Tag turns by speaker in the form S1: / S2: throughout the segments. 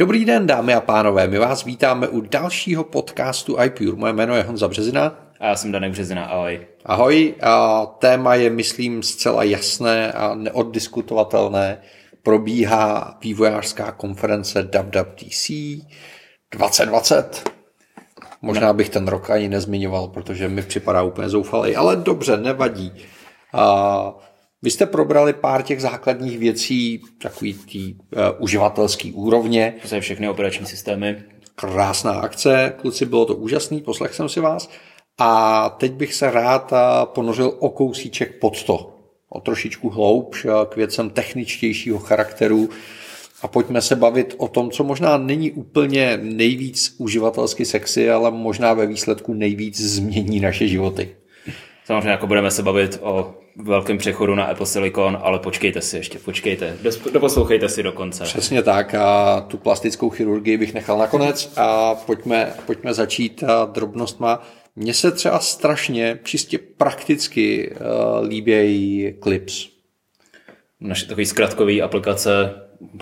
S1: Dobrý den, dámy a pánové, my vás vítáme u dalšího podcastu iPure. Moje jméno je Honza Březina.
S2: A já jsem Danek Březina, ahoj.
S1: Ahoj, a téma je, myslím, zcela jasné a neoddiskutovatelné. Probíhá vývojářská konference WWDC 2020. Možná bych ten rok ani nezmiňoval, protože mi připadá úplně zoufalý, ale dobře, nevadí. A vy jste probrali pár těch základních věcí, takový tý uh, uživatelský úrovně.
S2: To jsou všechny operační systémy.
S1: Krásná akce, kluci, bylo to úžasný, poslech jsem si vás. A teď bych se rád ponořil o kousíček pod to, o trošičku hloubš, k věcem techničtějšího charakteru. A pojďme se bavit o tom, co možná není úplně nejvíc uživatelsky sexy, ale možná ve výsledku nejvíc změní naše životy.
S2: Samozřejmě jako budeme se bavit o velkém přechodu na Apple Silicon, ale počkejte si ještě, počkejte, doposlouchejte si do konce.
S1: Přesně tak a tu plastickou chirurgii bych nechal nakonec a pojďme, pojďme začít drobnostma. Mně se třeba strašně čistě prakticky uh, líbějí Clips.
S2: Naše takový zkratkový aplikace,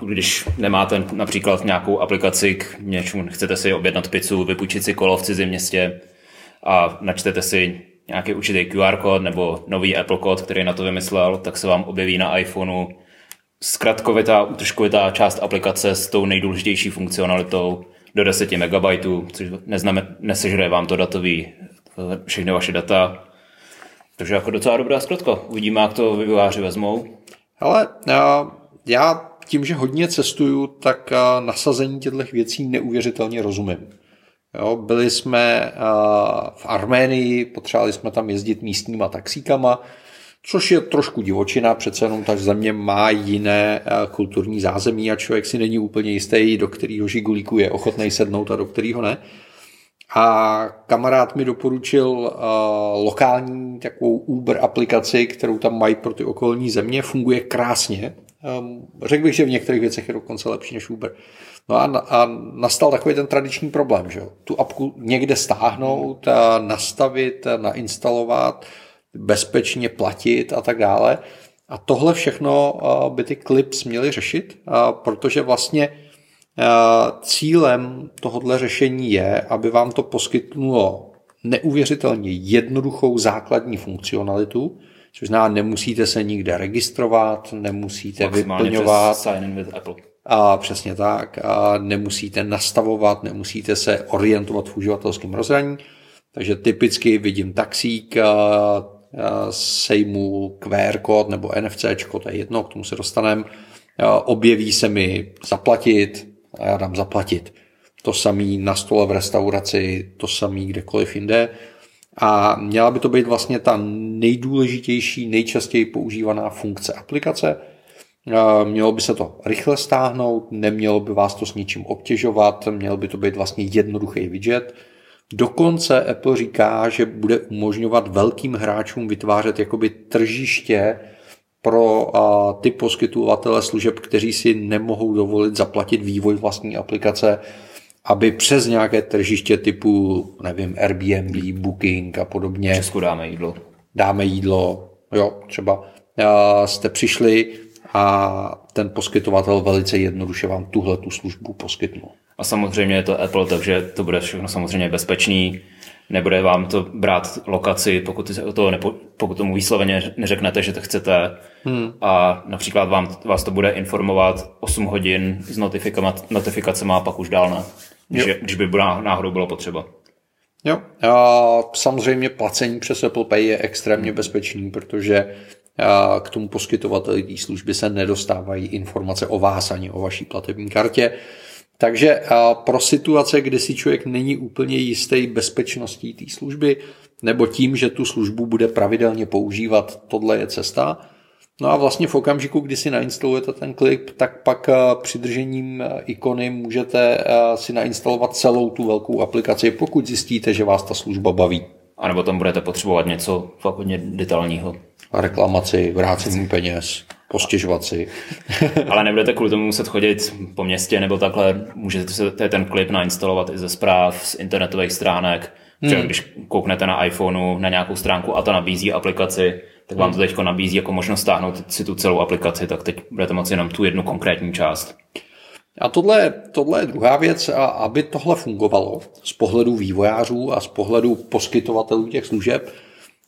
S2: když nemáte například nějakou aplikaci k něčemu, chcete si objednat pizzu, vypůjčit si kolo v cizím městě a načtete si nějaký určitý QR kód nebo nový Apple kód, který na to vymyslel, tak se vám objeví na iPhoneu zkratkovitá, útržkovitá část aplikace s tou nejdůležitější funkcionalitou do 10 MB, což neznamená, nesežere vám to datový, všechny vaše data. Takže jako docela dobrá zkratka. Uvidíme, jak to vývojáři vezmou.
S1: Ale já tím, že hodně cestuju, tak nasazení těchto věcí neuvěřitelně rozumím. Jo, byli jsme v Arménii, potřebovali jsme tam jezdit místníma taxíkama, což je trošku divočina, přece jenom ta země má jiné kulturní zázemí a člověk si není úplně jistý, do kterého žigulíku je ochotný sednout a do kterého ne. A kamarád mi doporučil uh, lokální takovou Uber aplikaci, kterou tam mají pro ty okolní země, funguje krásně. Um, řekl bych, že v některých věcech je dokonce lepší než Uber. No a, a nastal takový ten tradiční problém, že jo? Tu apku někde stáhnout, a nastavit, a nainstalovat, bezpečně platit a tak dále. A tohle všechno by ty clips měly řešit, protože vlastně cílem tohohle řešení je, aby vám to poskytnulo neuvěřitelně jednoduchou základní funkcionalitu, což znamená, nemusíte se nikde registrovat, nemusíte vyplňovat.
S2: Sign in with Apple.
S1: A přesně tak. A nemusíte nastavovat, nemusíte se orientovat v uživatelském rozhraní. Takže typicky vidím taxík, sejmu QR kód nebo NFC, to je jedno, k tomu se dostaneme. Objeví se mi zaplatit a já dám zaplatit. To samý na stole v restauraci, to samý kdekoliv jinde. A měla by to být vlastně ta nejdůležitější, nejčastěji používaná funkce aplikace, Mělo by se to rychle stáhnout, nemělo by vás to s ničím obtěžovat, měl by to být vlastně jednoduchý widget. Dokonce Apple říká, že bude umožňovat velkým hráčům vytvářet jakoby tržiště pro ty poskytovatele služeb, kteří si nemohou dovolit zaplatit vývoj vlastní aplikace, aby přes nějaké tržiště typu, nevím, Airbnb, Booking a podobně.
S2: Česku dáme jídlo.
S1: Dáme jídlo, jo, třeba jste přišli, a ten poskytovatel velice jednoduše vám tuhle tu službu poskytnul.
S2: A samozřejmě je to Apple, takže to bude všechno samozřejmě bezpečný. Nebude vám to brát lokaci, pokud, to nepo, pokud tomu výsloveně neřeknete, že to chcete. Hmm. A například vám, vás to bude informovat 8 hodin s notifikacemi a pak už dál ne. Když, když by náhodou bylo potřeba.
S1: Jo, a samozřejmě placení přes Apple Pay je extrémně bezpečný, protože k tomu poskytovateli té služby se nedostávají informace o vás ani o vaší platební kartě. Takže pro situace, kdy si člověk není úplně jistý bezpečností té služby, nebo tím, že tu službu bude pravidelně používat, tohle je cesta. No a vlastně v okamžiku, kdy si nainstalujete ten klip, tak pak přidržením ikony můžete si nainstalovat celou tu velkou aplikaci, pokud zjistíte, že vás ta služba baví.
S2: A nebo tam budete potřebovat něco fakt hodně detailního
S1: reklamaci, vrácení peněz, postěžovat si.
S2: Ale nebudete kvůli tomu muset chodit po městě nebo takhle, můžete si ten klip nainstalovat i ze zpráv, z internetových stránek. Hmm. Když kouknete na iPhoneu na nějakou stránku a ta nabízí aplikaci, tak vám to teď nabízí jako možnost stáhnout si tu celou aplikaci, tak teď budete moci jenom tu jednu konkrétní část.
S1: A tohle, tohle je druhá věc, a aby tohle fungovalo z pohledu vývojářů a z pohledu poskytovatelů těch služeb,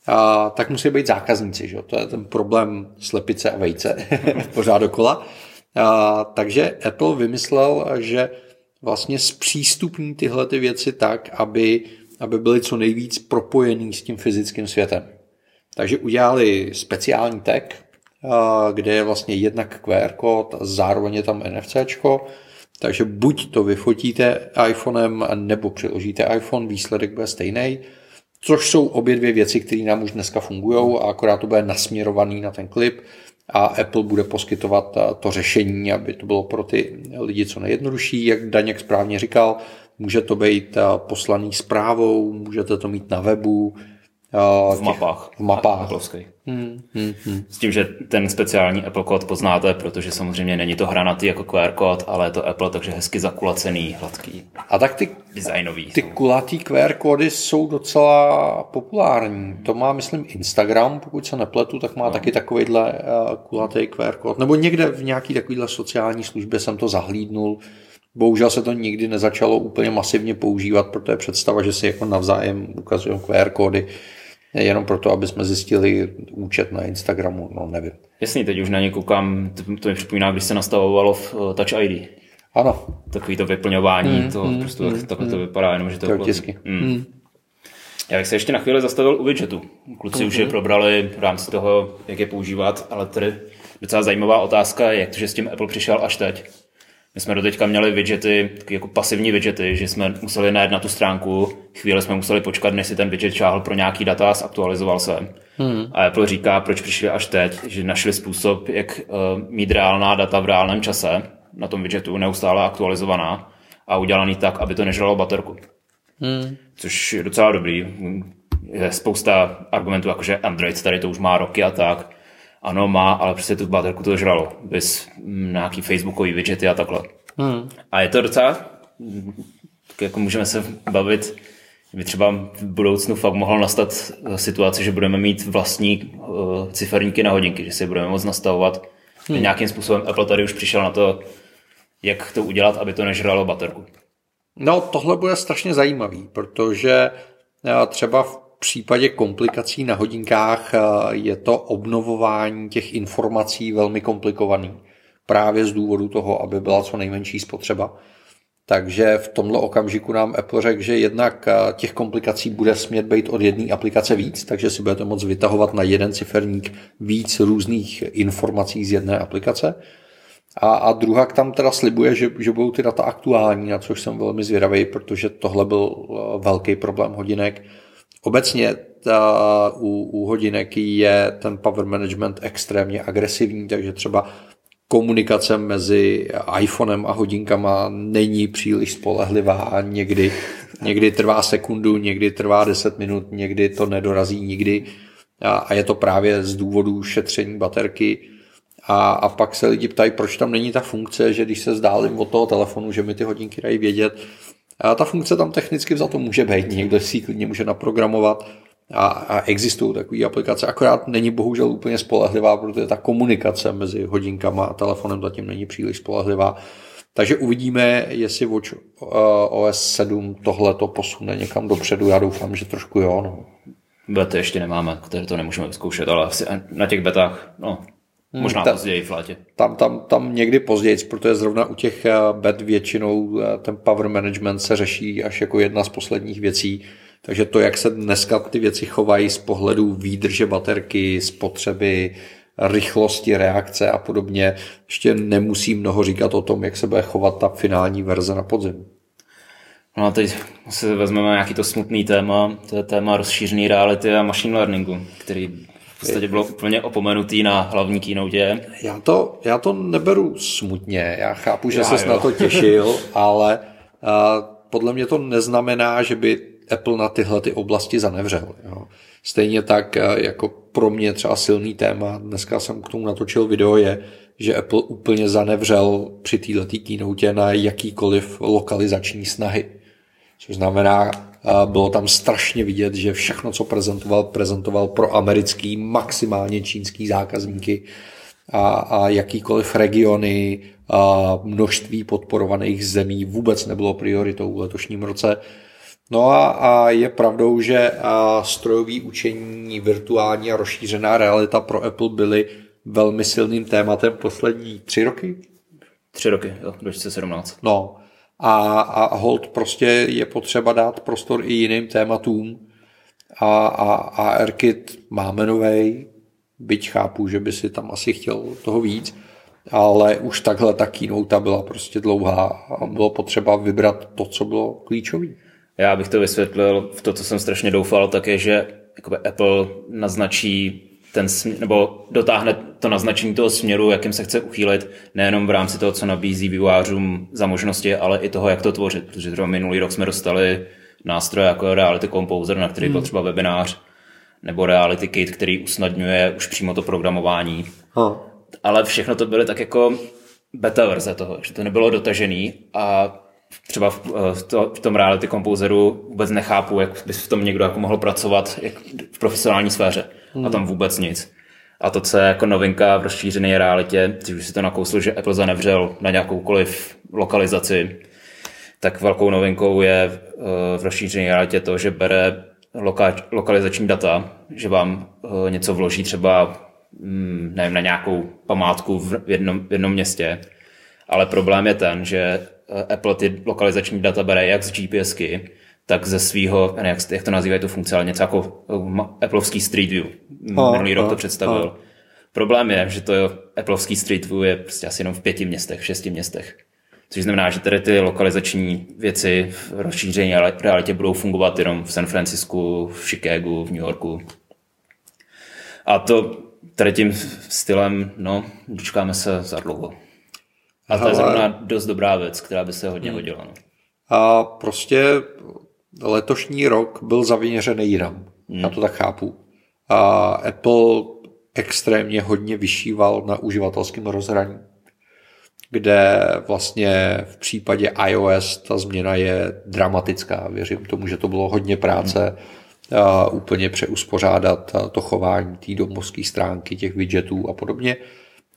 S1: a, tak musí být zákazníci. Že? To je ten problém slepice a vejce pořád dokola. A, takže Apple vymyslel, že vlastně zpřístupní tyhle ty věci tak, aby, aby byly co nejvíc propojený s tím fyzickým světem. Takže udělali speciální tag, kde je vlastně jednak QR kód a zároveň je tam NFC, takže buď to vyfotíte iPhonem, nebo přiložíte iPhone, výsledek bude stejný, což jsou obě dvě věci, které nám už dneska fungují a akorát to bude nasměrovaný na ten klip a Apple bude poskytovat to řešení, aby to bylo pro ty lidi co nejjednodušší, jak Daněk správně říkal, může to být poslaný zprávou, můžete to mít na webu,
S2: v těch, mapách.
S1: V mapách.
S2: Hmm, hmm, hmm. S tím, že ten speciální Apple kód poznáte, protože samozřejmě není to hranatý jako QR kód, ale je to Apple, takže hezky zakulacený, hladký.
S1: A tak ty,
S2: designový.
S1: Ty kulatý QR kódy jsou docela populární. To má, myslím, Instagram, pokud se nepletu, tak má no. taky takovýhle uh, kulatý QR kód. Nebo někde v nějaký takovýhle sociální službě jsem to zahlídnul. Bohužel se to nikdy nezačalo úplně masivně používat, protože je představa, že si jako navzájem ukazují QR kódy jenom proto, aby jsme zjistili účet na Instagramu, no nevím.
S2: Jasně, teď už na ně koukám, to mi připomíná, když se nastavovalo v uh, Touch ID.
S1: Ano.
S2: Takový to vyplňování, mm, to mm, prostě mm, takhle mm, to vypadá, jenom že to,
S1: je mm. mm.
S2: Já bych se ještě na chvíli zastavil u widgetu. Kluci mm-hmm. už je mhm. probrali v rámci toho, jak je používat, ale tady docela zajímavá otázka je, jak to, že s tím Apple přišel až teď. My jsme do teďka měli widgety, jako pasivní widgety, že jsme museli najít na tu stránku, chvíli jsme museli počkat, než si ten widget čáhl pro nějaký data a aktualizoval se. Hmm. A Apple říká, proč přišli až teď, že našli způsob, jak uh, mít reálná data v reálném čase na tom widgetu, neustále aktualizovaná a udělaný tak, aby to nežralo baterku. Hmm. Což je docela dobrý. Je spousta argumentů, jakože Android tady to už má roky a tak ano, má, ale prostě tu baterku to žralo. Bez nějaký facebookový widgety a takhle. Hmm. A je to docela, jako můžeme se bavit, by třeba v budoucnu fakt mohla nastat situace, že budeme mít vlastní uh, ciferníky na hodinky, že si budeme moct nastavovat. Hmm. Nějakým způsobem Apple tady už přišel na to, jak to udělat, aby to nežralo baterku.
S1: No, tohle bude strašně zajímavý, protože eh, třeba v případě komplikací na hodinkách eh, je to obnovování těch informací velmi komplikovaný. Právě z důvodu toho, aby byla co nejmenší spotřeba. Takže v tomto okamžiku nám Apple řekl, že jednak eh, těch komplikací bude smět být od jedné aplikace víc, takže si budete moct vytahovat na jeden ciferník víc různých informací z jedné aplikace. A, a druhá tam teda slibuje, že, že budou ty data aktuální, na což jsem velmi zvědavý, protože tohle byl eh, velký problém hodinek Obecně ta, u, u hodinek je ten power management extrémně agresivní, takže třeba komunikace mezi iPhonem a hodinkama není příliš spolehlivá někdy, někdy trvá sekundu, někdy trvá 10 minut, někdy to nedorazí nikdy. A, a je to právě z důvodu šetření baterky. A, a pak se lidi ptají, proč tam není ta funkce, že když se zdálím od toho telefonu, že mi ty hodinky dají vědět, a ta funkce tam technicky za to může být, někdo si ji klidně může naprogramovat a, a existují takové aplikace, akorát není bohužel úplně spolehlivá, protože ta komunikace mezi hodinkama a telefonem zatím není příliš spolehlivá. Takže uvidíme, jestli Watch OS 7 tohle to posune někam dopředu. Já doufám, že trošku jo. No.
S2: Bety ještě nemáme, které to nemůžeme vyzkoušet, ale asi na těch betách, no, Možná ta, později v létě.
S1: Tam, tam, tam někdy později, protože zrovna u těch eh, bed většinou eh, ten power management se řeší až jako jedna z posledních věcí. Takže to, jak se dneska ty věci chovají z pohledu výdrže baterky, spotřeby, rychlosti reakce a podobně, ještě nemusí mnoho říkat o tom, jak se bude chovat ta finální verze na podzim.
S2: No a teď si vezmeme nějaký to smutný téma, to je téma rozšířené reality a machine learningu, který podstatě bylo úplně opomenutý na hlavní keynote.
S1: Já to, já to neberu smutně, já chápu, že se na to těšil, ale uh, podle mě to neznamená, že by Apple na tyhle ty oblasti zanevřel. Jo. Stejně tak jako pro mě třeba silný téma, dneska jsem k tomu natočil video, je, že Apple úplně zanevřel při této keynote na jakýkoliv lokalizační snahy. Což znamená, bylo tam strašně vidět, že všechno, co prezentoval, prezentoval pro americký, maximálně čínský zákazníky. a, a jakýkoliv regiony, a množství podporovaných zemí vůbec nebylo prioritou v letošním roce. No a, a je pravdou, že a strojový učení, virtuální a rozšířená realita pro Apple byly velmi silným tématem poslední tři roky?
S2: Tři roky, jo, 2017.
S1: No a, a hold prostě je potřeba dát prostor i jiným tématům a, a, a AirKit máme novej, byť chápu, že by si tam asi chtěl toho víc, ale už takhle ta keynote byla prostě dlouhá a bylo potřeba vybrat to, co bylo klíčové.
S2: Já bych to vysvětlil v to, co jsem strašně doufal, tak je, že Apple naznačí ten směr, nebo dotáhne to naznačení toho směru, jakým se chce uchýlit, nejenom v rámci toho, co nabízí vývojářům za možnosti, ale i toho, jak to tvořit. Protože třeba minulý rok jsme dostali nástroje jako Reality Composer, na který hmm. potřeba webinář, nebo Reality Kit, který usnadňuje už přímo to programování. Ha. Ale všechno to byly tak jako beta verze toho, že to nebylo dotažený a třeba v, v, to, v tom Reality Composeru vůbec nechápu, jak bys v tom někdo jako mohl pracovat jak v profesionální sféře. Hmm. A tam vůbec nic. A to, co je jako novinka v rozšířené realitě, když už si to nakousl, že Apple zanevřel na nějakoukoliv lokalizaci, tak velkou novinkou je eh, v rozšířené realitě to, že bere loka- lokalizační data, že vám eh, něco vloží třeba mm, nevím, na nějakou památku v jednom, v jednom městě, ale problém je ten, že eh, Apple ty lokalizační data bere jak z GPSky, tak ze svého, jak, jak to nazývají tu funkci, ale něco jako Appleovský Street View. Minulý rok to představil. Problém je, že to Appleovský Street View je prostě asi jenom v pěti městech, v šesti městech. Což znamená, že tady ty lokalizační věci v rozšíření realitě budou fungovat jenom v San Francisku, v Chicagu, v New Yorku. A to tady tím stylem, no, dočkáme se za dlouho. A to je zrovna dost dobrá věc, která by se hodně hmm. hodila. No.
S1: A prostě letošní rok byl zavěřený jinam. Hmm. Já to tak chápu. A Apple extrémně hodně vyšíval na uživatelském rozhraní kde vlastně v případě iOS ta změna je dramatická. Věřím tomu, že to bylo hodně práce uh, úplně přeuspořádat to chování té domovské stránky, těch widgetů a podobně,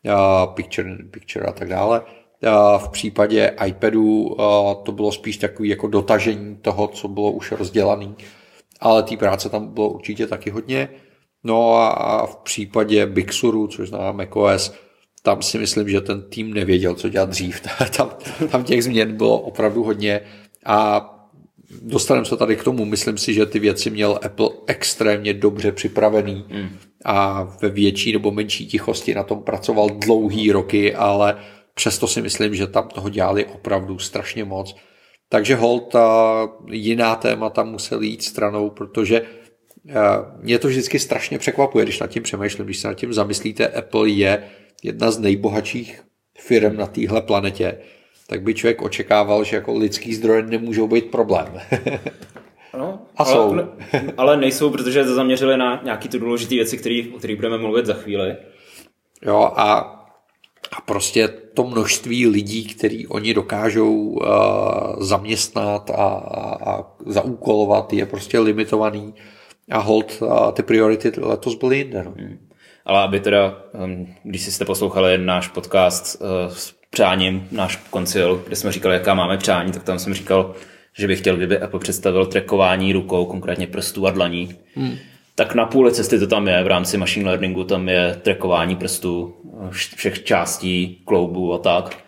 S1: uh, picture, picture a tak dále. Uh, v případě iPadu to bylo spíš takový jako dotažení toho, co bylo už rozdělané, ale té práce tam bylo určitě taky hodně. No a v případě Big Suru, což znamená macOS, tam si myslím, že ten tým nevěděl, co dělat dřív. tam, tam těch změn bylo opravdu hodně a dostaneme se tady k tomu. Myslím si, že ty věci měl Apple extrémně dobře připravený mm. a ve větší nebo menší tichosti na tom pracoval dlouhý roky, ale přesto si myslím, že tam toho dělali opravdu strašně moc. Takže hold, jiná témata museli jít stranou, protože mě to vždycky strašně překvapuje, když nad tím přemýšlím, když se nad tím zamyslíte, Apple je jedna z nejbohatších firm na téhle planetě, tak by člověk očekával, že jako lidský zdroje nemůžou být problém.
S2: No, a jsou. Ale, ale nejsou, protože to zaměřili na nějaké ty důležité věci, o kterých budeme mluvit za chvíli.
S1: Jo a, a prostě to množství lidí, který oni dokážou uh, zaměstnat a, a, a zaúkolovat, je prostě limitovaný. A hold, uh, ty priority letos byly jinde. No. Hmm.
S2: Ale aby teda, um, když jste poslouchali náš podcast uh, s přáním, náš koncil, kde jsme říkali, jaká máme přání, tak tam jsem říkal, že bych chtěl, kdyby Apple představil trackování rukou, konkrétně prstů a dlaní. Hmm. Tak na půli cesty to tam je, v rámci machine learningu tam je trackování prstů, všech částí kloubu a tak.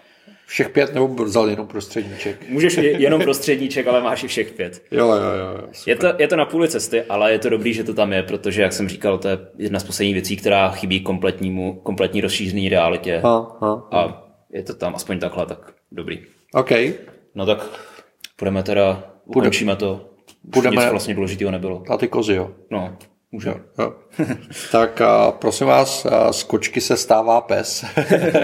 S1: Všech pět nebo vzal jenom prostředníček?
S2: Můžeš jenom prostředníček, ale máš i všech pět.
S1: Jo, jo, jo.
S2: Je to, je to na půli cesty, ale je to dobrý, že to tam je, protože, jak jsem říkal, to je jedna z posledních věcí, která chybí kompletnímu, kompletní rozšířený realitě. Ha, ha, ha. A je to tam aspoň takhle, tak dobrý.
S1: OK.
S2: No tak půjdeme teda, ukončíme to. Budeme, Nic vlastně důležitého nebylo.
S1: A ty kozy, jo.
S2: No,
S1: Může. Jo, jo. tak a, prosím vás, a, z kočky se stává pes.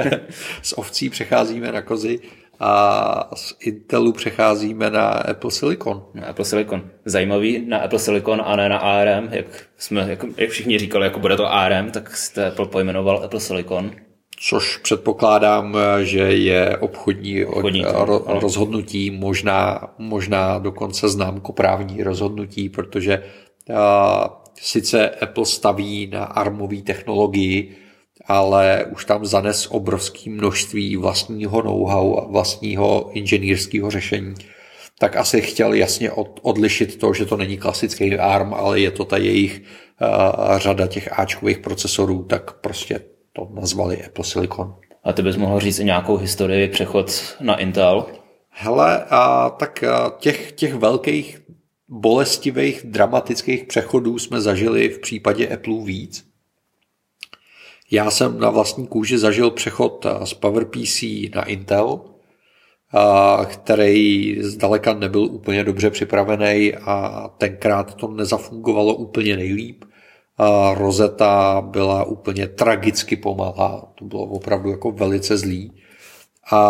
S1: z ovcí přecházíme na kozy a z Intelu přecházíme na Apple Silicon.
S2: Na Apple Silicon. Zajímavý na Apple Silicon a ne na ARM, jak, jsme, jak, jak všichni říkali, jako bude to ARM, tak jste Apple pojmenoval Apple Silicon.
S1: Což předpokládám, že je obchodní, obchodní ro, rozhodnutí, možná, možná dokonce známkoprávní rozhodnutí, protože a, sice Apple staví na armové technologii, ale už tam zanes obrovské množství vlastního know-how a vlastního inženýrského řešení, tak asi chtěl jasně odlišit to, že to není klasický ARM, ale je to ta jejich uh, řada těch Ačkových procesorů, tak prostě to nazvali Apple Silicon.
S2: A ty bys mohl říct i nějakou historii přechod na Intel?
S1: Hele, a tak a těch, těch velkých bolestivých, dramatických přechodů jsme zažili v případě Apple víc. Já jsem na vlastní kůži zažil přechod z PowerPC na Intel, který zdaleka nebyl úplně dobře připravený a tenkrát to nezafungovalo úplně nejlíp. A Rosetta byla úplně tragicky pomalá, to bylo opravdu jako velice zlý. A,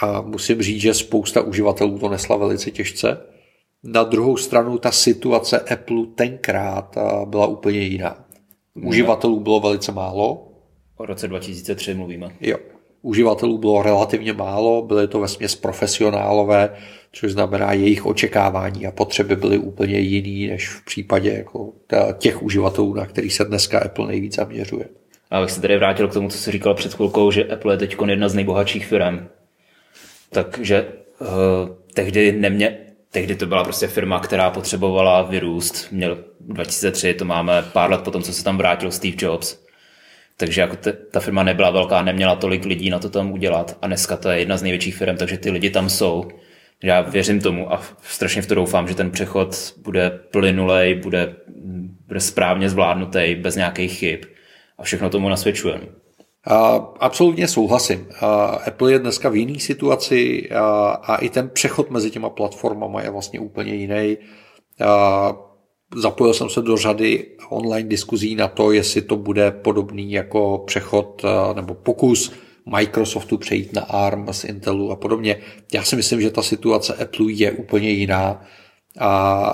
S1: a musím říct, že spousta uživatelů to nesla velice těžce. Na druhou stranu ta situace Apple tenkrát byla úplně jiná. Uživatelů bylo velice málo.
S2: O roce 2003 mluvíme.
S1: Jo. Uživatelů bylo relativně málo, byly to vesměs profesionálové, což znamená, jejich očekávání a potřeby byly úplně jiný než v případě jako těch uživatelů, na kterých se dneska Apple nejvíc zaměřuje.
S2: A abych se tady vrátil k tomu, co jsi říkal před chvilkou, že Apple je teď jedna z nejbohatších firm. Takže uh, tehdy nemě, tehdy to byla prostě firma, která potřebovala vyrůst. Měl 2003, to máme pár let potom, co se tam vrátil Steve Jobs. Takže jako te, ta firma nebyla velká, neměla tolik lidí na to tam udělat a dneska to je jedna z největších firm, takže ty lidi tam jsou. Já věřím tomu a strašně v to doufám, že ten přechod bude plynulej, bude, bude správně zvládnutý, bez nějakých chyb a všechno tomu nasvědčuje.
S1: Absolutně souhlasím. Apple je dneska v jiné situaci a i ten přechod mezi těma platformama je vlastně úplně jiný. Zapojil jsem se do řady online diskuzí na to, jestli to bude podobný jako přechod nebo pokus Microsoftu přejít na ARM z Intelu a podobně. Já si myslím, že ta situace Apple je úplně jiná a,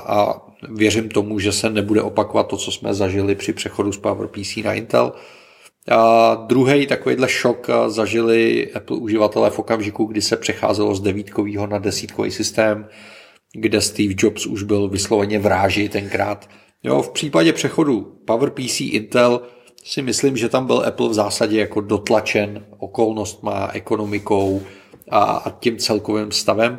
S1: a věřím tomu, že se nebude opakovat to, co jsme zažili při přechodu z PowerPC na Intel. A druhý takovýhle šok zažili Apple uživatelé v okamžiku, kdy se přecházelo z devítkového na desítkový systém, kde Steve Jobs už byl vysloveně vráži tenkrát. Jo, v případě přechodu PowerPC Intel si myslím, že tam byl Apple v zásadě jako dotlačen okolnostma, ekonomikou a, a tím celkovým stavem.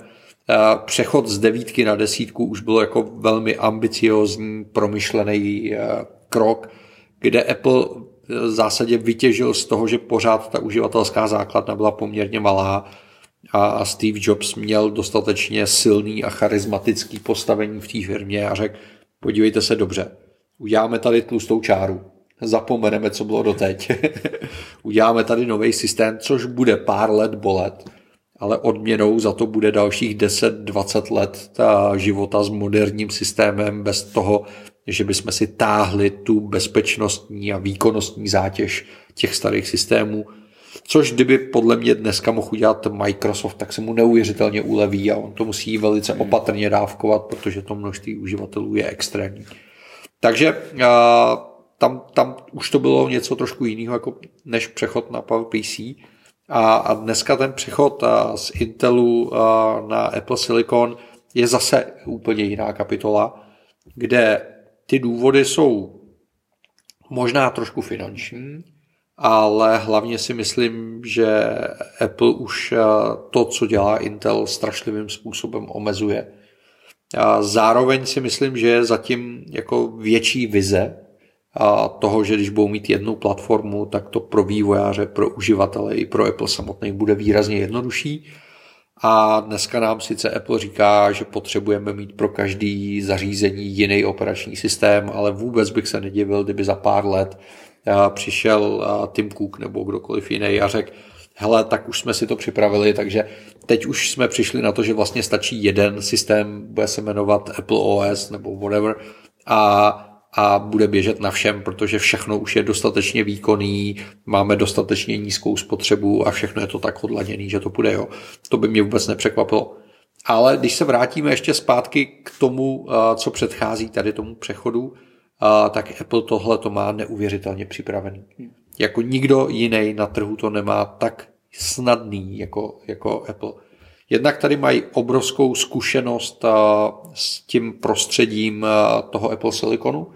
S1: Přechod z devítky na desítku už bylo jako velmi ambiciozní, promyšlený krok, kde Apple v zásadě vytěžil z toho, že pořád ta uživatelská základna byla poměrně malá a Steve Jobs měl dostatečně silný a charismatický postavení v té firmě a řekl, podívejte se dobře, uděláme tady tlustou čáru, zapomeneme, co bylo doteď. uděláme tady nový systém, což bude pár let bolet, ale odměnou za to bude dalších 10-20 let ta života s moderním systémem bez toho, že bychom si táhli tu bezpečnostní a výkonnostní zátěž těch starých systémů, což kdyby podle mě dneska mohl udělat Microsoft, tak se mu neuvěřitelně uleví a on to musí velice opatrně dávkovat, protože to množství uživatelů je extrémní. Takže tam, tam už to bylo něco trošku jiného jako než přechod na PowerPC. A, dneska ten přechod z Intelu na Apple Silicon je zase úplně jiná kapitola, kde ty důvody jsou možná trošku finanční, ale hlavně si myslím, že Apple už to, co dělá Intel, strašlivým způsobem omezuje. A zároveň si myslím, že je zatím jako větší vize a toho, že když budou mít jednu platformu, tak to pro vývojáře, pro uživatele i pro Apple samotný bude výrazně jednodušší. A dneska nám sice Apple říká, že potřebujeme mít pro každý zařízení jiný operační systém, ale vůbec bych se nedivil, kdyby za pár let přišel Tim Cook nebo kdokoliv jiný a řekl, hele, tak už jsme si to připravili, takže teď už jsme přišli na to, že vlastně stačí jeden systém, bude se jmenovat Apple OS nebo whatever a a bude běžet na všem, protože všechno už je dostatečně výkonný, máme dostatečně nízkou spotřebu a všechno je to tak odladěný, že to bude, jo. To by mě vůbec nepřekvapilo. Ale když se vrátíme ještě zpátky k tomu, co předchází tady tomu přechodu, tak Apple tohle to má neuvěřitelně připravený. Jako nikdo jiný na trhu to nemá tak snadný jako, jako Apple. Jednak tady mají obrovskou zkušenost s tím prostředím toho Apple Siliconu,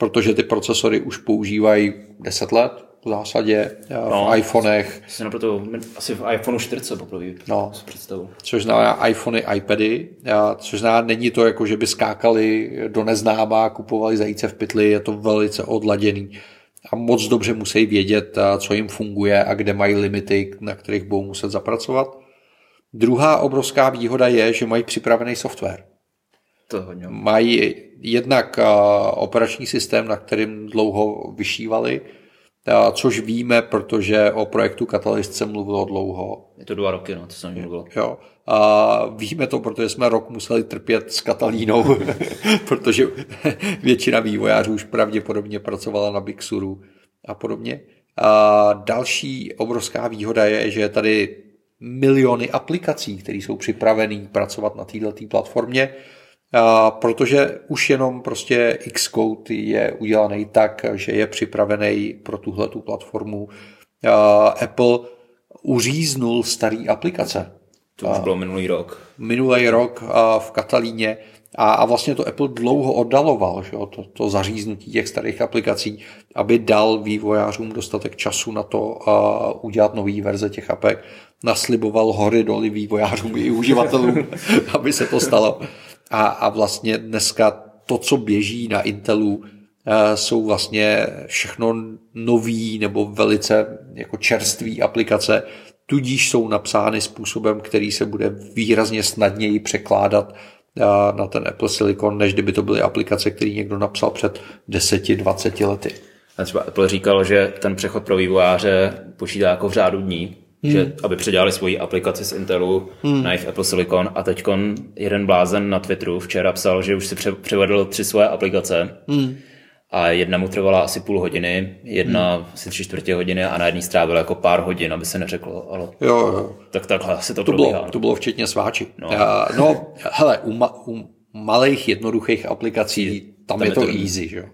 S1: protože ty procesory už používají 10 let, v zásadě v
S2: No.
S1: iPhonech,
S2: Jsem naproto, asi v iPhoneu 4 poprvé
S1: No.
S2: představu.
S1: což znamená iPhony, iPady, a což znamená, není to jako, že by skákali do neznáma kupovali zajíce v pytli, je to velice odladěný a moc dobře musí vědět, a co jim funguje a kde mají limity, na kterých budou muset zapracovat. Druhá obrovská výhoda je, že mají připravený software.
S2: To.
S1: Mají jednak operační systém, na kterým dlouho vyšívali, což víme, protože o projektu Catalyst se mluvilo dlouho.
S2: Je to dva roky, no, to jsem mluvil.
S1: Jo. A víme to, protože jsme rok museli trpět s Katalínou, protože většina vývojářů už pravděpodobně pracovala na Big Suru a podobně. A další obrovská výhoda je, že je tady miliony aplikací, které jsou připravené pracovat na této platformě, a protože už jenom prostě Xcode je udělaný tak, že je připravený pro tuhle tu platformu. Apple uříznul starý aplikace
S2: To už bylo minulý rok.
S1: minulý rok v Katalíně a, a vlastně to Apple dlouho oddaloval, že jo, to, to zaříznutí těch starých aplikací, aby dal vývojářům dostatek času na to a, udělat nový verze těch apek. Nasliboval hory doly vývojářům i uživatelům, aby se to stalo. A, a vlastně dneska to, co běží na Intelu, eh, jsou vlastně všechno nový nebo velice jako čerství aplikace, tudíž jsou napsány způsobem, který se bude výrazně snadněji překládat eh, na ten Apple Silicon, než kdyby to byly aplikace, které někdo napsal před 10-20 lety.
S2: A třeba Apple říkal, že ten přechod pro vývojáře počítá jako v řádu dní, hmm. že aby předělali svoji aplikaci z Intelu hmm. na jejich Apple Silicon a teď jeden blázen na Twitteru včera psal, že už si pře- převedl tři svoje aplikace hmm. a jedna mu trvala asi půl hodiny, jedna hmm. asi tři čtvrtě hodiny a na jedný strávil jako pár hodin, aby se neřeklo, ale
S1: Jo, jo.
S2: tak takhle asi to,
S1: To
S2: probíhá.
S1: bylo, to bylo včetně sváči.
S2: No.
S1: No, no hele, u, ma, u malých jednoduchých aplikací tam, tam je to
S2: to
S1: easy. Že? jo.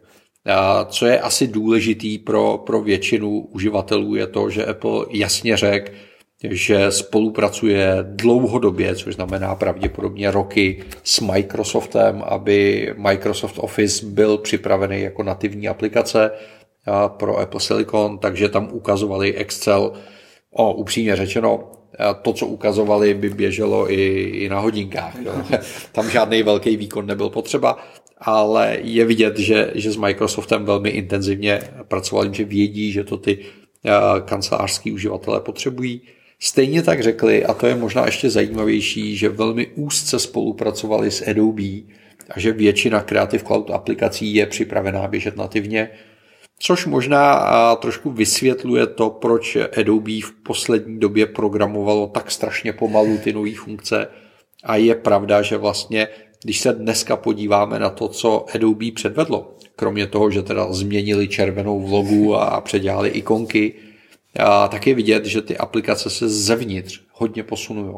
S1: Co je asi důležitý pro, pro většinu uživatelů je to, že Apple jasně řekl, že spolupracuje dlouhodobě, což znamená pravděpodobně roky s Microsoftem, aby Microsoft Office byl připravený jako nativní aplikace pro Apple Silicon, takže tam ukazovali Excel, o, upřímně řečeno, to, co ukazovali, by běželo i, i na hodinkách. Jo. Tam žádný velký výkon nebyl potřeba, ale je vidět, že, že s Microsoftem velmi intenzivně pracovali, že vědí, že to ty a, kancelářský uživatelé potřebují. Stejně tak řekli, a to je možná ještě zajímavější, že velmi úzce spolupracovali s Adobe a že většina Creative Cloud aplikací je připravená běžet nativně, což možná a, trošku vysvětluje to, proč Adobe v poslední době programovalo tak strašně pomalu ty nové funkce. A je pravda, že vlastně, když se dneska podíváme na to, co Adobe předvedlo, kromě toho, že teda změnili červenou vlogu a předělali ikonky, a tak je vidět, že ty aplikace se zevnitř hodně posunují.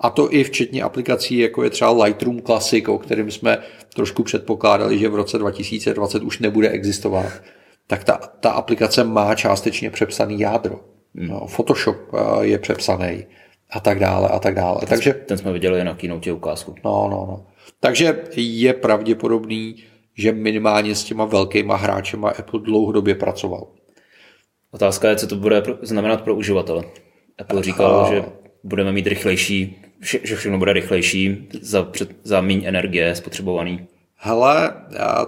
S1: A to i včetně aplikací, jako je třeba Lightroom Classic, o kterém jsme trošku předpokládali, že v roce 2020 už nebude existovat. Tak ta, ta aplikace má částečně přepsaný jádro. No, Photoshop eh, je přepsaný a tak dále a tak dále. Takže,
S2: Ten jsme viděli na keynote ukázku.
S1: no, no, no. Takže je pravděpodobný, že minimálně s těma velkýma hráčema Apple dlouhodobě pracoval.
S2: Otázka je, co to bude znamenat pro uživatele. Apple říkal, že budeme mít rychlejší, že všechno bude rychlejší za, před, za míň energie spotřebovaný.
S1: Hele,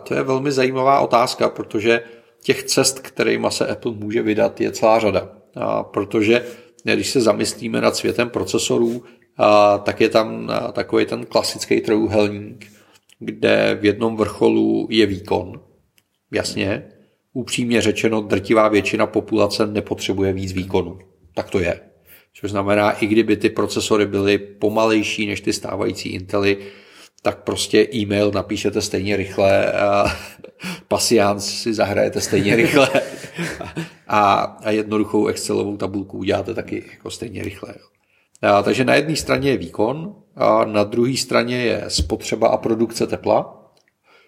S1: to je velmi zajímavá otázka, protože těch cest, kterými se Apple může vydat, je celá řada. A protože když se zamyslíme nad světem procesorů, a tak je tam a, takový ten klasický trojuhelník, kde v jednom vrcholu je výkon. Jasně, upřímně řečeno, drtivá většina populace nepotřebuje víc výkonu. Tak to je. Což znamená, i kdyby ty procesory byly pomalejší než ty stávající Intely, tak prostě e-mail napíšete stejně rychle a pasiánc si zahrajete stejně rychle a, a jednoduchou Excelovou tabulku uděláte taky jako stejně rychle. Jo. A, takže na jedné straně je výkon a na druhé straně je spotřeba a produkce tepla,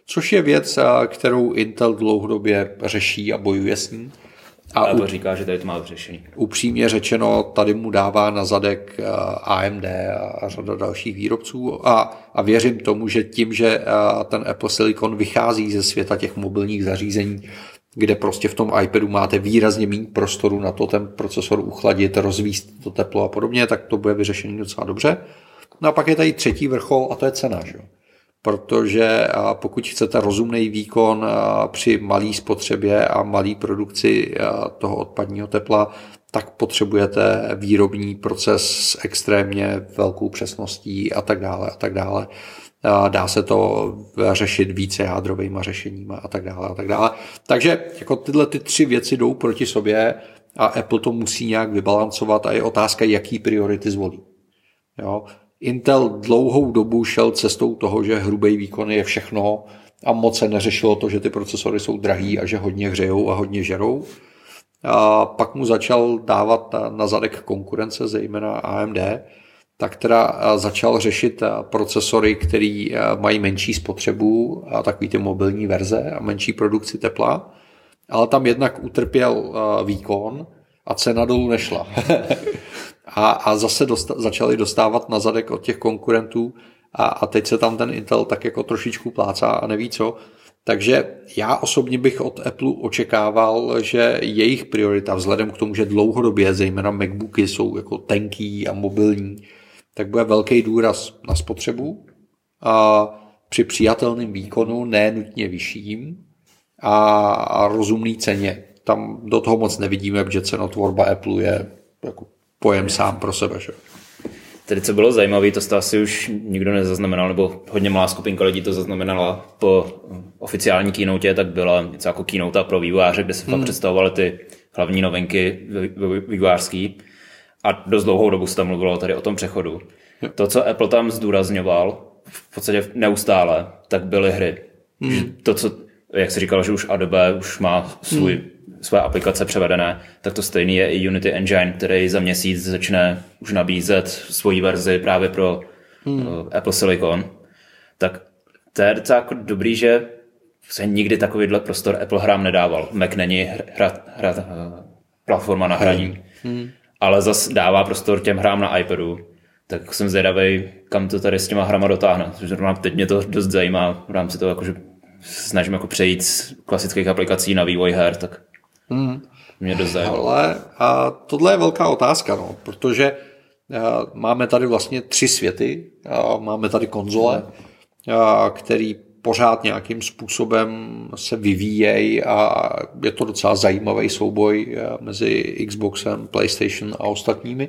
S1: což je věc, kterou Intel dlouhodobě řeší a bojuje s ní.
S2: A Apple říká, že tady to má vyřešený.
S1: upřímně řečeno, tady mu dává na zadek AMD a řada dalších výrobců a, a věřím tomu, že tím, že ten Apple Silicon vychází ze světa těch mobilních zařízení, kde prostě v tom iPadu máte výrazně méně prostoru na to ten procesor uchladit, rozvíst to teplo a podobně, tak to bude vyřešení docela dobře. No a pak je tady třetí vrchol a to je cena. Že? Protože pokud chcete rozumný výkon při malé spotřebě a malé produkci toho odpadního tepla, tak potřebujete výrobní proces s extrémně velkou přesností a tak dále a tak dále. Dá se to řešit více jádrovými řešeními a tak dále a tak dále. Takže jako tyhle ty tři věci jdou proti sobě a Apple to musí nějak vybalancovat a je otázka, jaký priority zvolí. Jo? Intel dlouhou dobu šel cestou toho, že hrubý výkon je všechno a moc se neřešilo to, že ty procesory jsou drahý a že hodně hřejou a hodně žerou. A pak mu začal dávat na zadek konkurence, zejména AMD, tak teda začal řešit procesory, které mají menší spotřebu a takový ty mobilní verze a menší produkci tepla, ale tam jednak utrpěl výkon a cena dolů nešla. a, a zase dosta, začali dostávat na zadek od těch konkurentů a, a teď se tam ten Intel tak jako trošičku plácá a neví co. Takže já osobně bych od Apple očekával, že jejich priorita, vzhledem k tomu, že dlouhodobě zejména MacBooky jsou jako tenký a mobilní, tak bude velký důraz na spotřebu a při přijatelném výkonu, ne nutně vyšším a, a rozumný ceně. Tam do toho moc nevidíme, protože cenotvorba Apple je jako pojem sám pro sebe. Že?
S2: Tedy co bylo zajímavé, to asi už nikdo nezaznamenal, nebo hodně malá skupinka lidí to zaznamenala po oficiální keynote, tak byla něco jako keynote pro vývojáře, kde se hmm. fakt představovaly ty hlavní novinky vývojářský. A dost dlouhou dobu se tam mluvilo tady o tom přechodu. To, co Apple tam zdůrazňoval, v podstatě neustále, tak byly hry. Hmm. To, co, jak se říkal, že už Adobe už má svůj hmm své aplikace převedené, tak to stejný je i Unity Engine, který za měsíc začne už nabízet svoji verzi právě pro hmm. uh, Apple Silicon. Tak to je docela jako dobrý, že se nikdy takovýhle prostor Apple hrám nedával. Mac není hra, hra, uh, platforma na hraní, hmm. Ale zas dává prostor těm hrám na iPadu. Tak jsem zvědavý, kam to tady s těma hrama dotáhne. Zrovna teď mě to dost zajímá v rámci toho, jakože snažím jako přejít z klasických aplikací na vývoj her, tak Hmm. Mě dost
S1: Ale a tohle je velká otázka, no, protože a, máme tady vlastně tři světy. A, máme tady konzole, a, který pořád nějakým způsobem se vyvíjejí a je to docela zajímavý souboj mezi Xboxem, PlayStation a ostatními.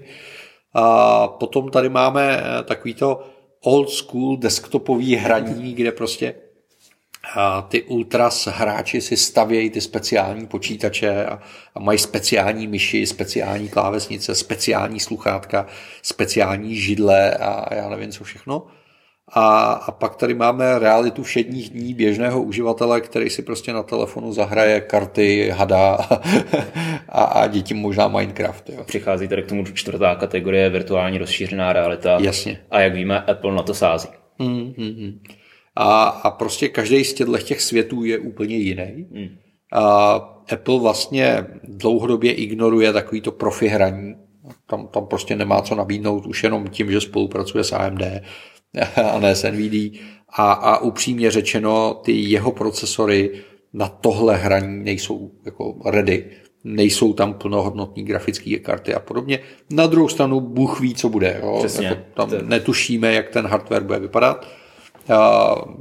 S1: A potom tady máme takovýto old school desktopový hraní, kde prostě a ty ultras hráči si stavějí ty speciální počítače a, a mají speciální myši, speciální klávesnice, speciální sluchátka, speciální židle a já nevím co všechno. A, a pak tady máme realitu všedních dní běžného uživatele, který si prostě na telefonu zahraje karty, hada a, a děti možná Minecraft. Jo.
S2: Přichází tady k tomu čtvrtá kategorie virtuální rozšířená realita.
S1: Jasně.
S2: A jak víme, Apple na to sází.
S1: Mm, mm, mm. A, a prostě každý z těchto těch světů je úplně jiný. Hmm. A Apple vlastně dlouhodobě ignoruje takovýto profi hraní. Tam, tam prostě nemá co nabídnout už jenom tím, že spolupracuje s AMD a ne s NVD. A, a upřímně řečeno, ty jeho procesory na tohle hraní nejsou jako ready. Nejsou tam plnohodnotní grafické karty a podobně. Na druhou stranu Bůh ví, co bude. Jo?
S2: Přesně.
S1: Jako tam netušíme, jak ten hardware bude vypadat.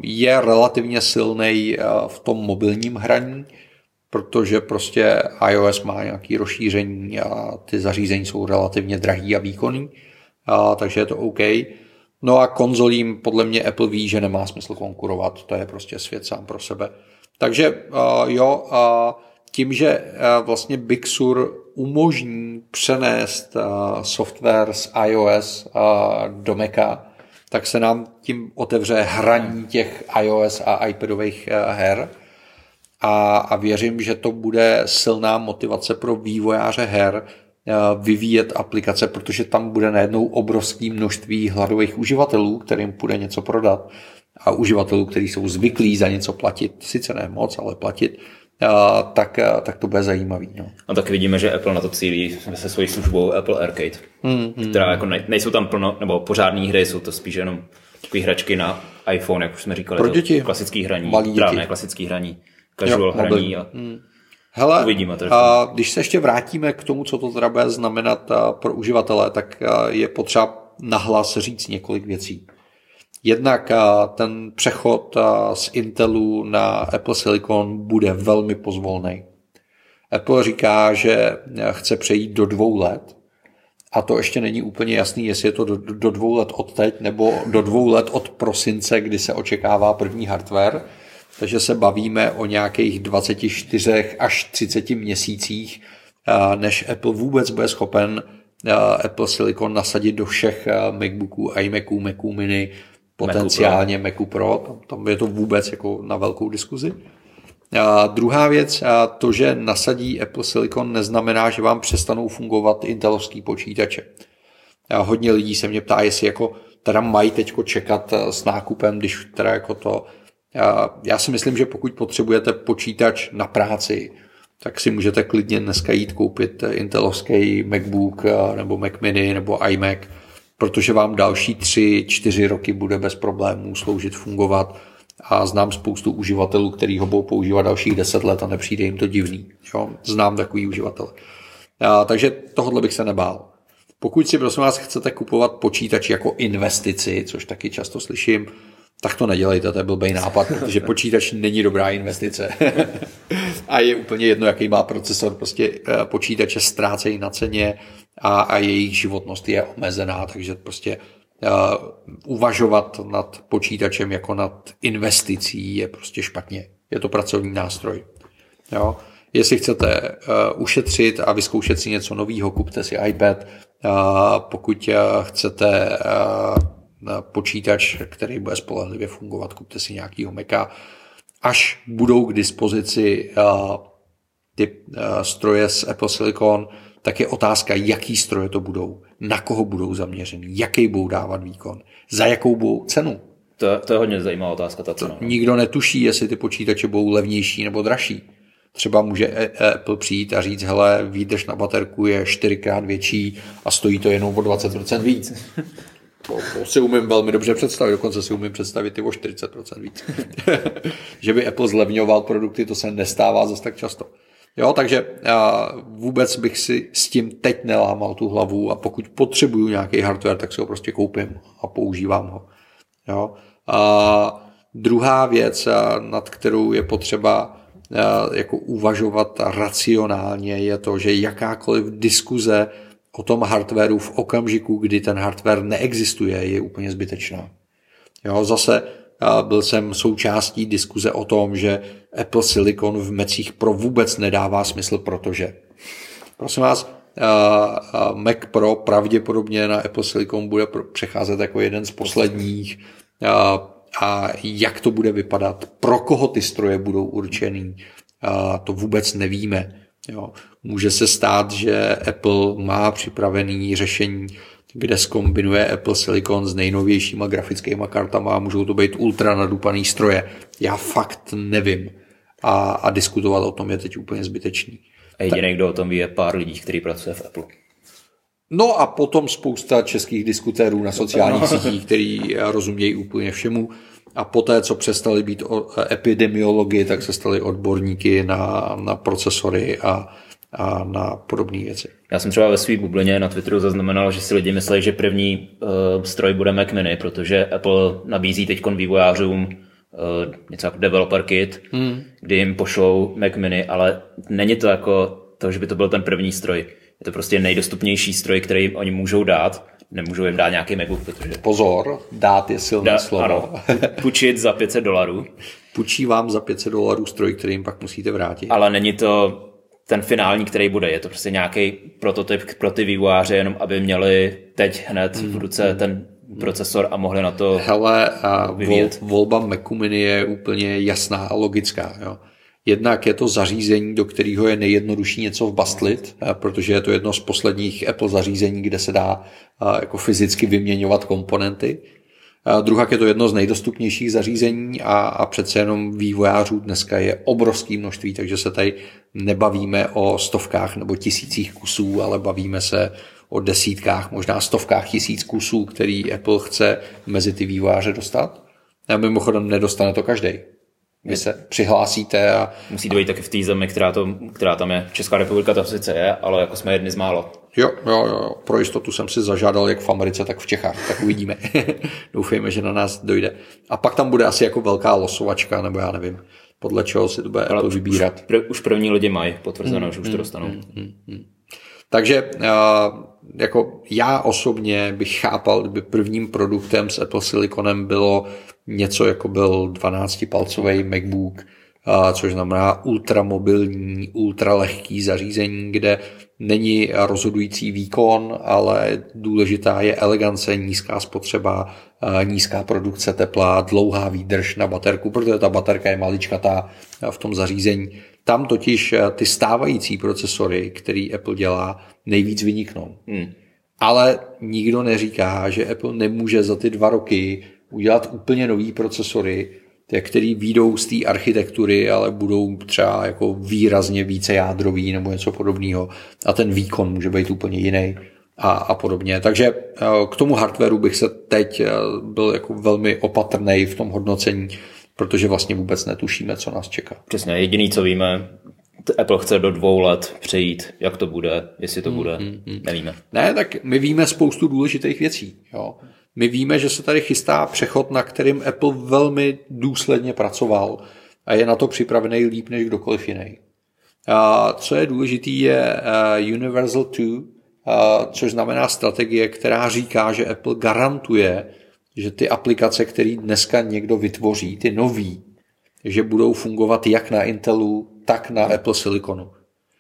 S1: Je relativně silný v tom mobilním hraní, protože prostě iOS má nějaké rozšíření a ty zařízení jsou relativně drahý a výkonný, a, takže je to OK. No a konzolím podle mě Apple ví, že nemá smysl konkurovat, to je prostě svět sám pro sebe. Takže uh, jo, uh, tím, že uh, vlastně Big Sur umožní přenést uh, software z iOS uh, do Maca, tak se nám tím otevře hraní těch iOS a iPadových eh, her. A, a věřím, že to bude silná motivace pro vývojáře her vyvíjet aplikace, protože tam bude najednou obrovské množství hladových uživatelů, kterým půjde něco prodat a uživatelů, kteří jsou zvyklí za něco platit, sice ne moc, ale platit, tak, tak to bude zajímavý. No.
S2: A tak vidíme, že Apple na to cílí se svojí službou Apple Arcade, mm, mm, která jako ne, nejsou tam plno, nebo pořádné hry, jsou to spíš jenom takové hračky na iPhone, jak už jsme říkali.
S1: Pro děti.
S2: Klasický hraní. Malý děti. klasický hraní. Casual jo, hraní. A... Mm.
S1: Hele, Uvidíme to. A když se ještě vrátíme k tomu, co to teda bude znamenat pro uživatele, tak je potřeba nahlas říct několik věcí. Jednak ten přechod z Intelu na Apple Silicon bude velmi pozvolný. Apple říká, že chce přejít do dvou let, a to ještě není úplně jasný, jestli je to do, do dvou let od teď nebo do dvou let od prosince, kdy se očekává první hardware. Takže se bavíme o nějakých 24 až 30 měsících, než Apple vůbec bude schopen Apple Silicon nasadit do všech MacBooků, iMaců, Maců mini, potenciálně Macu Pro. Tam je to vůbec jako na velkou diskuzi. A druhá věc, a to, že nasadí Apple Silicon, neznamená, že vám přestanou fungovat intelovský počítače. A hodně lidí se mě ptá, jestli jako teda mají teď čekat s nákupem, když teda jako to... Já si myslím, že pokud potřebujete počítač na práci, tak si můžete klidně dneska jít koupit intelovský MacBook nebo Mac mini nebo iMac, protože vám další tři, čtyři roky bude bez problémů sloužit, fungovat a znám spoustu uživatelů, který ho budou používat dalších deset let a nepřijde jim to divný. Jo? Znám takový uživatel. A, takže tohle bych se nebál. Pokud si prosím vás chcete kupovat počítač jako investici, což taky často slyším, tak to nedělejte, to je blbý nápad, protože počítač není dobrá investice. a je úplně jedno, jaký má procesor, prostě eh, počítače ztrácejí na ceně a, a jejich životnost je omezená, takže prostě uh, uvažovat nad počítačem jako nad investicí je prostě špatně. Je to pracovní nástroj. Jo? Jestli chcete uh, ušetřit a vyzkoušet si něco nového, kupte si iPad. Uh, pokud uh, chcete uh, počítač, který bude spolehlivě fungovat, kupte si nějakýho Maca. Až budou k dispozici uh, ty uh, stroje z Apple Silicon, tak je otázka, jaký stroje to budou, na koho budou zaměřený, jaký budou dávat výkon, za jakou budou cenu.
S2: To, to je hodně zajímavá otázka, ta cena.
S1: To nikdo netuší, jestli ty počítače budou levnější nebo dražší. Třeba může e- e- Apple přijít a říct, hele, výdrž na baterku je čtyřikrát větší a stojí to jenom o 20% víc. To, to si umím velmi dobře představit, dokonce si umím představit i o 40% víc. že by Apple zlevňoval produkty, to se nestává zase tak často. Jo, takže vůbec bych si s tím teď nelámal tu hlavu a pokud potřebuju nějaký hardware, tak si ho prostě koupím a používám ho. Jo. A druhá věc, nad kterou je potřeba jako uvažovat racionálně, je to, že jakákoliv diskuze o tom hardwareu v okamžiku, kdy ten hardware neexistuje, je úplně zbytečná. Jo, zase byl jsem součástí diskuze o tom, že Apple Silicon v Mecích Pro vůbec nedává smysl, protože prosím vás, Mac Pro pravděpodobně na Apple Silicon bude přecházet jako jeden z posledních a jak to bude vypadat, pro koho ty stroje budou určený, to vůbec nevíme. Jo. Může se stát, že Apple má připravený řešení kde skombinuje Apple Silicon s nejnovějšíma grafickými kartama a můžou to být ultra nadupaný stroje. Já fakt nevím. A, a diskutovat o tom je teď úplně zbytečný.
S2: A jediný, kdo o tom ví, je pár lidí, který pracuje v Apple.
S1: No a potom spousta českých diskutérů na sociálních sítích, který rozumějí úplně všemu. A poté, co přestali být epidemiologi, tak se stali odborníky na, na procesory a, a na podobné věci.
S2: Já jsem třeba ve své bublině na Twitteru zaznamenal, že si lidi myslí, že první uh, stroj bude Mac Mini, protože Apple nabízí teď vývojářům uh, něco jako developer kit, hmm. kdy jim pošlou Mac Mini, ale není to jako to, že by to byl ten první stroj. Je to prostě nejdostupnější stroj, který oni můžou dát. Nemůžou jim dát nějaký MacBook, protože...
S1: Pozor, dát je silné Dá, slovo. Ano,
S2: půjčit za 500 dolarů.
S1: Půjčí vám za 500 dolarů stroj, který jim pak musíte vrátit.
S2: Ale není to ten finální, který bude. Je to prostě nějaký prototyp pro ty vývojáře, jenom aby měli teď hned v mhm. ruce ten procesor a mohli na to
S1: Hele, a vol, volba Macu Mini je úplně jasná a logická. Jo. Jednak je to zařízení, do kterého je nejjednodušší něco vbastlit, protože je to jedno z posledních Apple zařízení, kde se dá jako fyzicky vyměňovat komponenty. Druhá je to jedno z nejdostupnějších zařízení a, a přece jenom vývojářů dneska je obrovské množství, takže se tady nebavíme o stovkách nebo tisících kusů, ale bavíme se o desítkách, možná stovkách tisíc kusů, který Apple chce mezi ty vývojáře dostat. A mimochodem nedostane to každý. Vy se přihlásíte a...
S2: Musí to být taky v té zemi, která, to, která tam je. Česká republika to sice je, ale jako jsme jedni z málo.
S1: Jo, jo, jo. Pro jistotu jsem si zažádal jak v Americe, tak v Čechách. Tak uvidíme. Doufejme, že na nás dojde. A pak tam bude asi jako velká losovačka, nebo já nevím, podle čeho si to bude Ale Apple vybírat.
S2: Už, pr- už první lidi mají potvrzeno, hmm, že už to hmm, dostanou. Hmm, hmm, hmm.
S1: Takže jako já osobně bych chápal, kdyby prvním produktem s Apple Siliconem bylo něco, jako byl 12-palcový MacBook, což znamená ultramobilní, ultralehký zařízení, kde není rozhodující výkon, ale důležitá je elegance, nízká spotřeba, nízká produkce tepla, dlouhá výdrž na baterku, protože ta baterka je maličkatá v tom zařízení. Tam totiž ty stávající procesory, který Apple dělá, nejvíc vyniknou. Hmm. Ale nikdo neříká, že Apple nemůže za ty dva roky udělat úplně nový procesory, který výjdou z té architektury, ale budou třeba jako výrazně více jádrový nebo něco podobného a ten výkon může být úplně jiný a, a podobně. Takže eh, k tomu hardwareu bych se teď eh, byl jako velmi opatrný v tom hodnocení, protože vlastně vůbec netušíme, co nás čeká.
S2: Přesně, jediný, co víme, Apple chce do dvou let přejít, jak to bude, jestli to bude, mm, mm, nevíme.
S1: Ne, tak my víme spoustu důležitých věcí. Jo. My víme, že se tady chystá přechod, na kterým Apple velmi důsledně pracoval a je na to připravený líp než kdokoliv jiný. A co je důležitý, je uh, Universal 2, uh, což znamená strategie, která říká, že Apple garantuje, že ty aplikace, které dneska někdo vytvoří, ty nový, že budou fungovat jak na Intelu, tak na Apple Siliconu.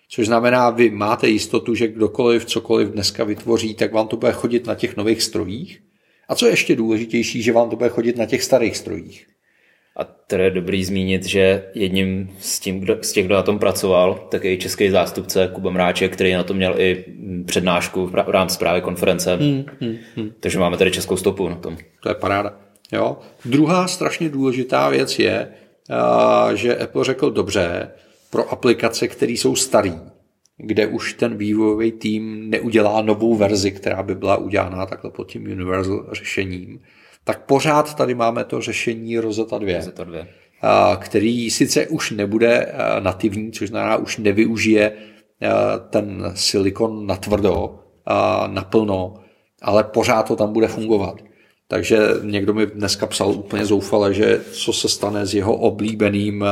S1: Což znamená, vy máte jistotu, že kdokoliv cokoliv dneska vytvoří, tak vám to bude chodit na těch nových strojích. A co je ještě důležitější, že vám to bude chodit na těch starých strojích.
S2: A to je dobrý zmínit, že jedním z, tím, kdo, z těch, kdo na tom pracoval, tak je i český zástupce Kuba Mráček, který na to měl i přednášku v rámci právě konference. Hmm, hmm, hmm. Takže máme tady českou stopu na tom.
S1: To je paráda. Jo. Druhá strašně důležitá věc je, že Apple řekl dobře, pro aplikace, které jsou staré, kde už ten vývojový tým neudělá novou verzi, která by byla udělaná takhle pod tím universal řešením, tak pořád tady máme to řešení Rosetta 2,
S2: Rosetta 2.
S1: který sice už nebude nativní, což znamená už nevyužije ten silikon natvrdo, naplno, ale pořád to tam bude fungovat. Takže někdo mi dneska psal úplně zoufale, že co se stane s jeho oblíbeným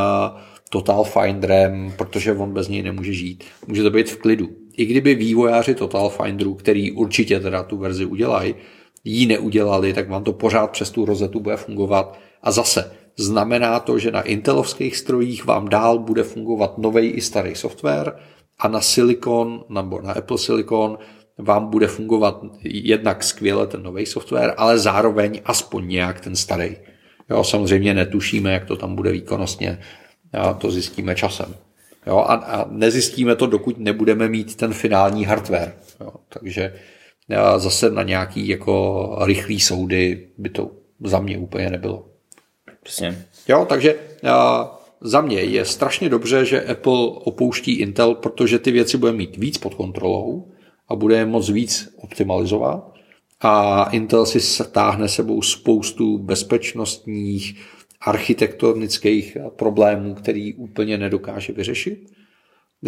S1: Total Finderem, protože on bez něj nemůže žít. Může to být v klidu. I kdyby vývojáři Total Finderu, který určitě teda tu verzi udělají, ji neudělali, tak vám to pořád přes tu rozetu bude fungovat. A zase, znamená to, že na intelovských strojích vám dál bude fungovat nový i starý software a na Silicon nebo na Apple Silicon vám bude fungovat jednak skvěle ten nový software, ale zároveň aspoň nějak ten starý. Jo, samozřejmě netušíme, jak to tam bude výkonnostně to zjistíme časem. Jo, a, a nezjistíme to, dokud nebudeme mít ten finální hardware. Jo, takže zase na nějaký jako rychlý soudy by to za mě úplně nebylo.
S2: Přesně.
S1: Jo, takže a, za mě je strašně dobře, že Apple opouští Intel, protože ty věci bude mít víc pod kontrolou a bude je moc víc optimalizovat. A Intel si stáhne sebou spoustu bezpečnostních architektonických problémů, který úplně nedokáže vyřešit.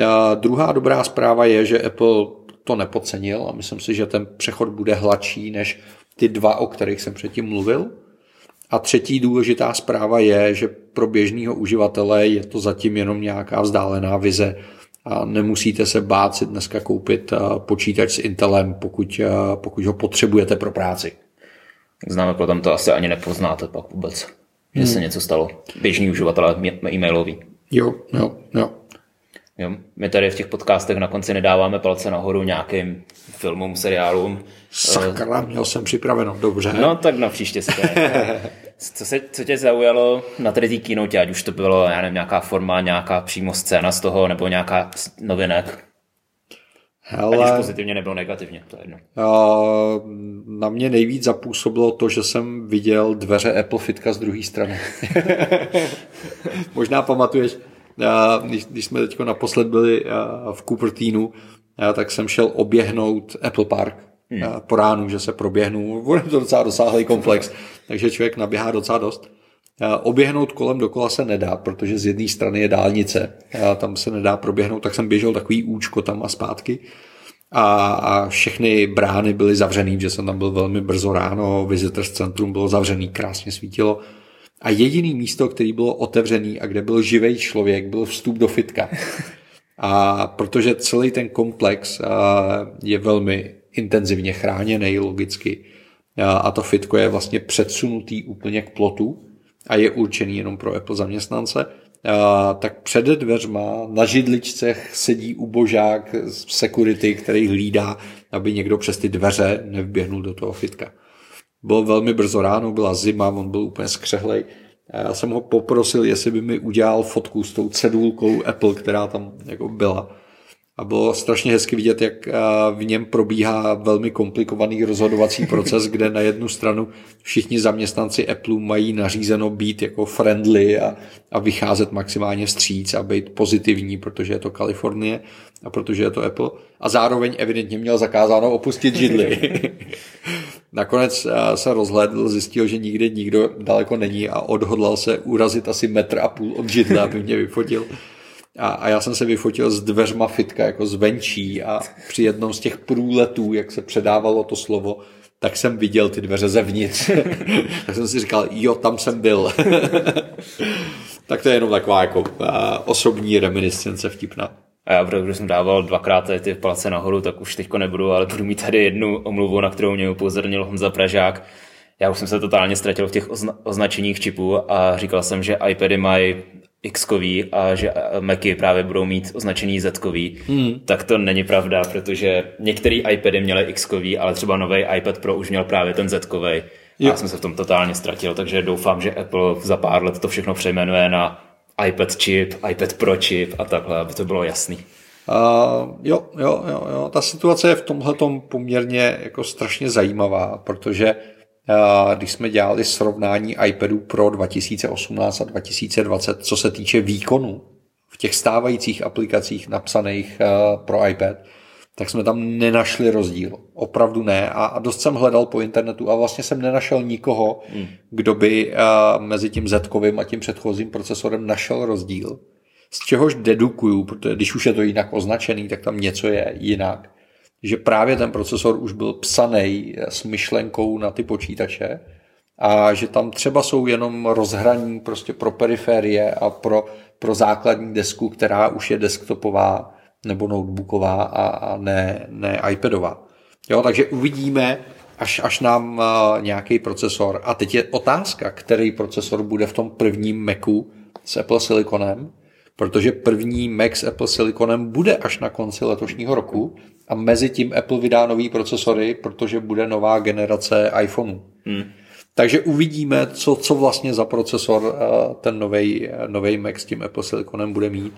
S1: A druhá dobrá zpráva je, že Apple to nepodcenil a myslím si, že ten přechod bude hladší než ty dva, o kterých jsem předtím mluvil. A třetí důležitá zpráva je, že pro běžného uživatele je to zatím jenom nějaká vzdálená vize a nemusíte se bát si dneska koupit počítač s Intelem, pokud, pokud ho potřebujete pro práci.
S2: Známe potom to asi ani nepoznáte pak vůbec že hmm. se něco stalo. Běžný uživatel e-mailový.
S1: Jo, jo, jo.
S2: Jo, my tady v těch podcastech na konci nedáváme palce nahoru nějakým filmům, seriálům.
S1: Sakra, měl jsem připraveno, dobře.
S2: No tak na příště si to co, se, co tě zaujalo na tady té keynote, ať už to bylo, já nevím, nějaká forma, nějaká přímo scéna z toho, nebo nějaká novinek? Hele, Ať už pozitivně nebo negativně, to je jedno.
S1: Na mě nejvíc zapůsobilo to, že jsem viděl dveře Apple Fitka z druhé strany. Možná pamatuješ, když, když jsme teď naposled byli v Cupertinu, tak jsem šel oběhnout Apple Park hmm. po ránu, že se proběhnu. Bude to docela dosáhlý komplex, takže člověk naběhá docela dost. Oběhnout kolem dokola se nedá, protože z jedné strany je dálnice. Tam se nedá proběhnout, tak jsem běžel takový účko tam a zpátky. A, a všechny brány byly zavřený, že jsem tam byl velmi brzo ráno, Visitors Centrum bylo zavřený, krásně svítilo. A jediný místo, který bylo otevřený a kde byl živý člověk, byl vstup do fitka. A protože celý ten komplex je velmi intenzivně chráněný logicky a to fitko je vlastně předsunutý úplně k plotu a je určený jenom pro Apple zaměstnance, tak před dveřma na židličcech sedí ubožák z security, který hlídá, aby někdo přes ty dveře nevběhnul do toho fitka. Bylo velmi brzo ráno, byla zima, on byl úplně skřehlej. Já jsem ho poprosil, jestli by mi udělal fotku s tou cedulkou Apple, která tam jako byla. A bylo strašně hezky vidět, jak v něm probíhá velmi komplikovaný rozhodovací proces, kde na jednu stranu všichni zaměstnanci Apple mají nařízeno být jako friendly a, a vycházet maximálně vstříc a být pozitivní, protože je to Kalifornie a protože je to Apple. A zároveň evidentně měl zakázáno opustit židli. Nakonec se rozhlédl, zjistil, že nikde nikdo daleko není a odhodlal se urazit asi metr a půl od židle, aby mě vyfotil. A, a já jsem se vyfotil s dveřma fitka jako zvenčí a při jednom z těch průletů, jak se předávalo to slovo, tak jsem viděl ty dveře zevnitř. tak jsem si říkal, jo, tam jsem byl. tak to je jenom taková jako osobní reminiscence vtipná.
S2: A já, protože jsem dával dvakrát ty palce nahoru, tak už teďko nebudu, ale budu mít tady jednu omluvu, na kterou mě upozornil Honza Pražák. Já už jsem se totálně ztratil v těch ozna- označeních čipů a říkal jsem, že iPady mají x a že Macy právě budou mít označený z hmm. tak to není pravda, protože některé iPady měly x ale třeba nový iPad Pro už měl právě ten z. Já jsem se v tom totálně ztratil, takže doufám, že Apple za pár let to všechno přejmenuje na iPad chip, iPad Pro chip a takhle, aby to bylo jasný.
S1: Uh, jo, jo, jo, jo, ta situace je v tomhle poměrně jako strašně zajímavá, protože když jsme dělali srovnání iPadu Pro 2018 a 2020, co se týče výkonu v těch stávajících aplikacích napsaných pro iPad, tak jsme tam nenašli rozdíl. Opravdu ne. A dost jsem hledal po internetu a vlastně jsem nenašel nikoho, hmm. kdo by mezi tím z a tím předchozím procesorem našel rozdíl. Z čehož dedukuju, protože když už je to jinak označený, tak tam něco je jinak že právě ten procesor už byl psaný s myšlenkou na ty počítače a že tam třeba jsou jenom rozhraní prostě pro periferie a pro, pro základní desku, která už je desktopová nebo notebooková a, a ne, ne iPadová. Jo, takže uvidíme, až, až nám uh, nějaký procesor. A teď je otázka, který procesor bude v tom prvním Macu s Apple Siliconem, protože první Mac s Apple Siliconem bude až na konci letošního roku a mezi tím Apple vydá nový procesory, protože bude nová generace iPhoneu. Hmm. Takže uvidíme, co, co vlastně za procesor eh, ten nový Mac s tím Apple Siliconem bude mít.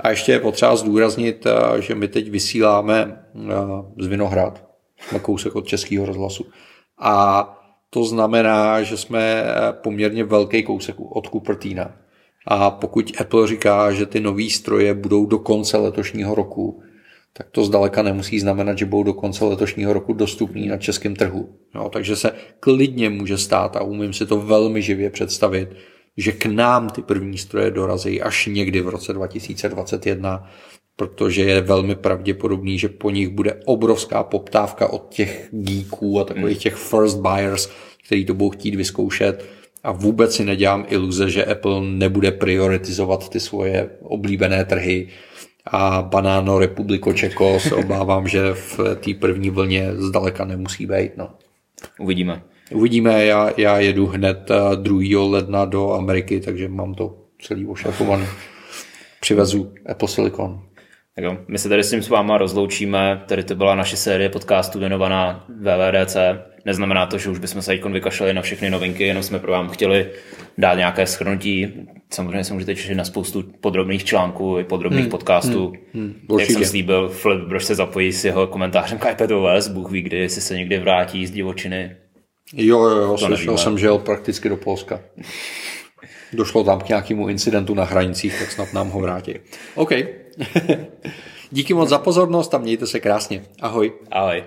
S1: A ještě je potřeba zdůraznit, eh, že my teď vysíláme eh, z Vinohrad, jsme kousek od českého rozhlasu. A to znamená, že jsme poměrně velký kousek od Cupertina. A pokud Apple říká, že ty nové stroje budou do konce letošního roku, tak to zdaleka nemusí znamenat, že budou do konce letošního roku dostupný na českém trhu. No, takže se klidně může stát a umím si to velmi živě představit, že k nám ty první stroje dorazí až někdy v roce 2021, protože je velmi pravděpodobný, že po nich bude obrovská poptávka od těch geeků a takových těch first buyers, kteří to budou chtít vyzkoušet. A vůbec si nedělám iluze, že Apple nebude prioritizovat ty svoje oblíbené trhy a Banáno Republiko Čeko se obávám, že v té první vlně zdaleka nemusí být. No.
S2: Uvidíme.
S1: Uvidíme, já, já jedu hned 2. Eh, ledna do Ameriky, takže mám to celý ošakovaný. Přivezu Apple Silicon.
S2: Tak jo, my se tady s tím s váma rozloučíme. Tady to byla naše série podcastů věnovaná VVDC. Neznamená to, že už bychom se teď vykašlali na všechny novinky, jenom jsme pro vám chtěli dát nějaké schrnutí. Samozřejmě se můžete těšit na spoustu podrobných článků i podrobných hmm, podcastů. Hmm, hmm, Jak jsem slíbil, Flip Brož se zapojí s jeho komentářem k iPadOS. Bůh ví, kdy, jestli se někdy vrátí z divočiny.
S1: Jo, jo, jo slyšel jsem, že jel prakticky do Polska. Došlo tam k nějakému incidentu na hranicích, tak snad nám ho vrátí. OK. Díky moc za pozornost a mějte se krásně. Ahoj.
S2: Ahoj.